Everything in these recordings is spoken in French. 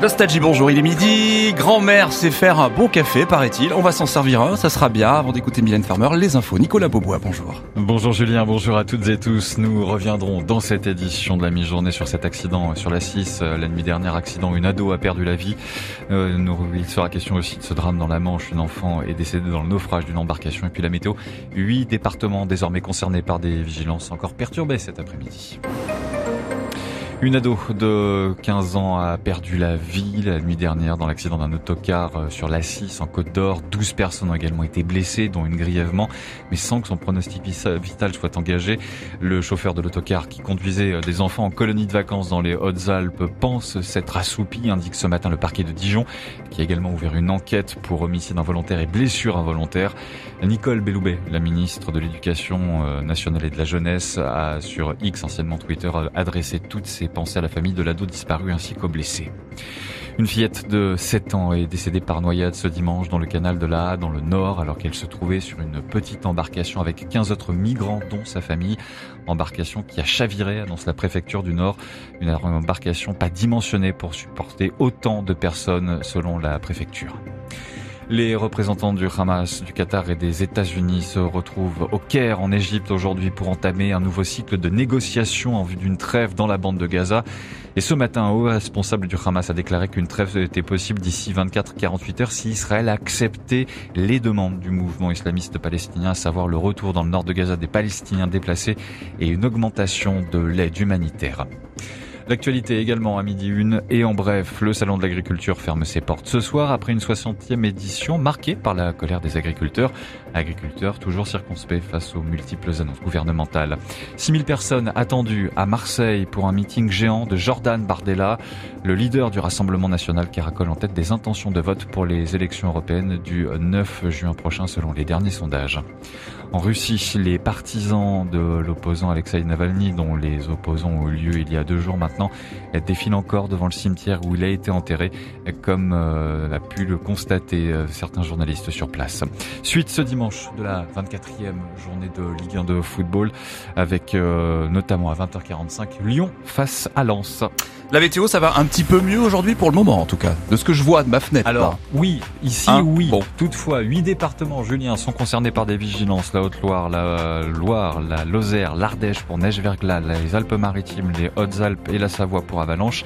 Nostalgie, bonjour, il est midi. Grand-mère sait faire un bon café, paraît-il. On va s'en servir un, ça sera bien. Avant d'écouter Mylène Farmer, les infos. Nicolas Beaubois, bonjour. Bonjour Julien, bonjour à toutes et tous. Nous reviendrons dans cette édition de la mi-journée sur cet accident sur la 6. La nuit dernière, accident, une ado a perdu la vie. Euh, il sera question aussi de ce drame dans la Manche. Une enfant est décédée dans le naufrage d'une embarcation. Et puis la météo, huit départements désormais concernés par des vigilances encore perturbées cet après-midi. Une ado de 15 ans a perdu la vie la nuit dernière dans l'accident d'un autocar euh, sur la 6 en Côte d'Or. 12 personnes ont également été blessées, dont une grièvement, mais sans que son pronostic vital soit engagé. Le chauffeur de l'autocar qui conduisait euh, des enfants en colonie de vacances dans les Hautes-Alpes pense s'être assoupi, indique ce matin le parquet de Dijon, qui a également ouvert une enquête pour homicide involontaire et blessure involontaire. Nicole Belloubet, la ministre de l'Éducation euh, nationale et de la jeunesse, a sur X, anciennement Twitter, adressé toutes ses penser à la famille de l'ado disparu ainsi qu'aux blessés. Une fillette de 7 ans est décédée par noyade ce dimanche dans le canal de la dans le nord, alors qu'elle se trouvait sur une petite embarcation avec 15 autres migrants, dont sa famille. Embarcation qui a chaviré, annonce la préfecture du Nord. Une embarcation pas dimensionnée pour supporter autant de personnes, selon la préfecture. Les représentants du Hamas, du Qatar et des États-Unis se retrouvent au Caire en Égypte aujourd'hui pour entamer un nouveau cycle de négociations en vue d'une trêve dans la bande de Gaza. Et ce matin, un haut responsable du Hamas a déclaré qu'une trêve était possible d'ici 24-48 heures si Israël acceptait les demandes du mouvement islamiste palestinien, à savoir le retour dans le nord de Gaza des Palestiniens déplacés et une augmentation de l'aide humanitaire. L'actualité également à midi une et en bref, le salon de l'agriculture ferme ses portes ce soir après une 60e édition marquée par la colère des agriculteurs. Agriculteurs toujours circonspects face aux multiples annonces gouvernementales. 6000 personnes attendues à Marseille pour un meeting géant de Jordan Bardella, le leader du Rassemblement national caracole en tête des intentions de vote pour les élections européennes du 9 juin prochain selon les derniers sondages. En Russie, les partisans de l'opposant Alexei Navalny, dont les opposants ont eu lieu il y a deux jours maintenant, défilent encore devant le cimetière où il a été enterré, comme euh, a pu le constater euh, certains journalistes sur place. Suite ce dimanche de la 24e journée de Ligue 1 de football, avec euh, notamment à 20h45 Lyon face à Lens. La météo, ça va un petit peu mieux aujourd'hui pour le moment, en tout cas, de ce que je vois de ma fenêtre. Alors, oui, ici, hein oui. Bon. Toutefois, huit départements, Julien, sont concernés par des vigilances. La Haute-Loire, la Loire, la Lozère, l'Ardèche pour neige-verglas, les Alpes-Maritimes, les Hautes-Alpes et la Savoie pour avalanche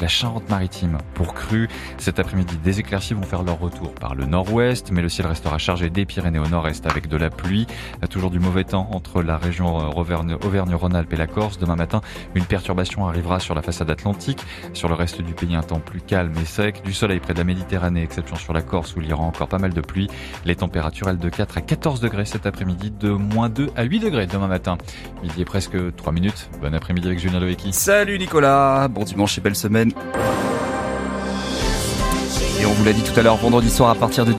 la Charente-Maritime pour crue. Cet après-midi, des éclaircies vont faire leur retour par le nord-ouest, mais le ciel restera chargé des Pyrénées au nord-est avec de la pluie. Toujours du mauvais temps entre la région euh, Auvergne-Rhône-Alpes et la Corse. Demain matin, une perturbation arrivera sur la façade atlantique. Sur le reste du pays, un temps plus calme et sec. Du soleil près de la Méditerranée, exception sur la Corse où il y aura encore pas mal de pluie. Les températures, elles, de 4 à 14 degrés cet après-midi, de moins 2 à 8 degrés demain matin. Midi est presque 3 minutes. Bon après-midi avec Julien Loeki. Salut Nicolas, bon dimanche et belle semaine. Et on vous l'a dit tout à l'heure, vendredi soir à partir de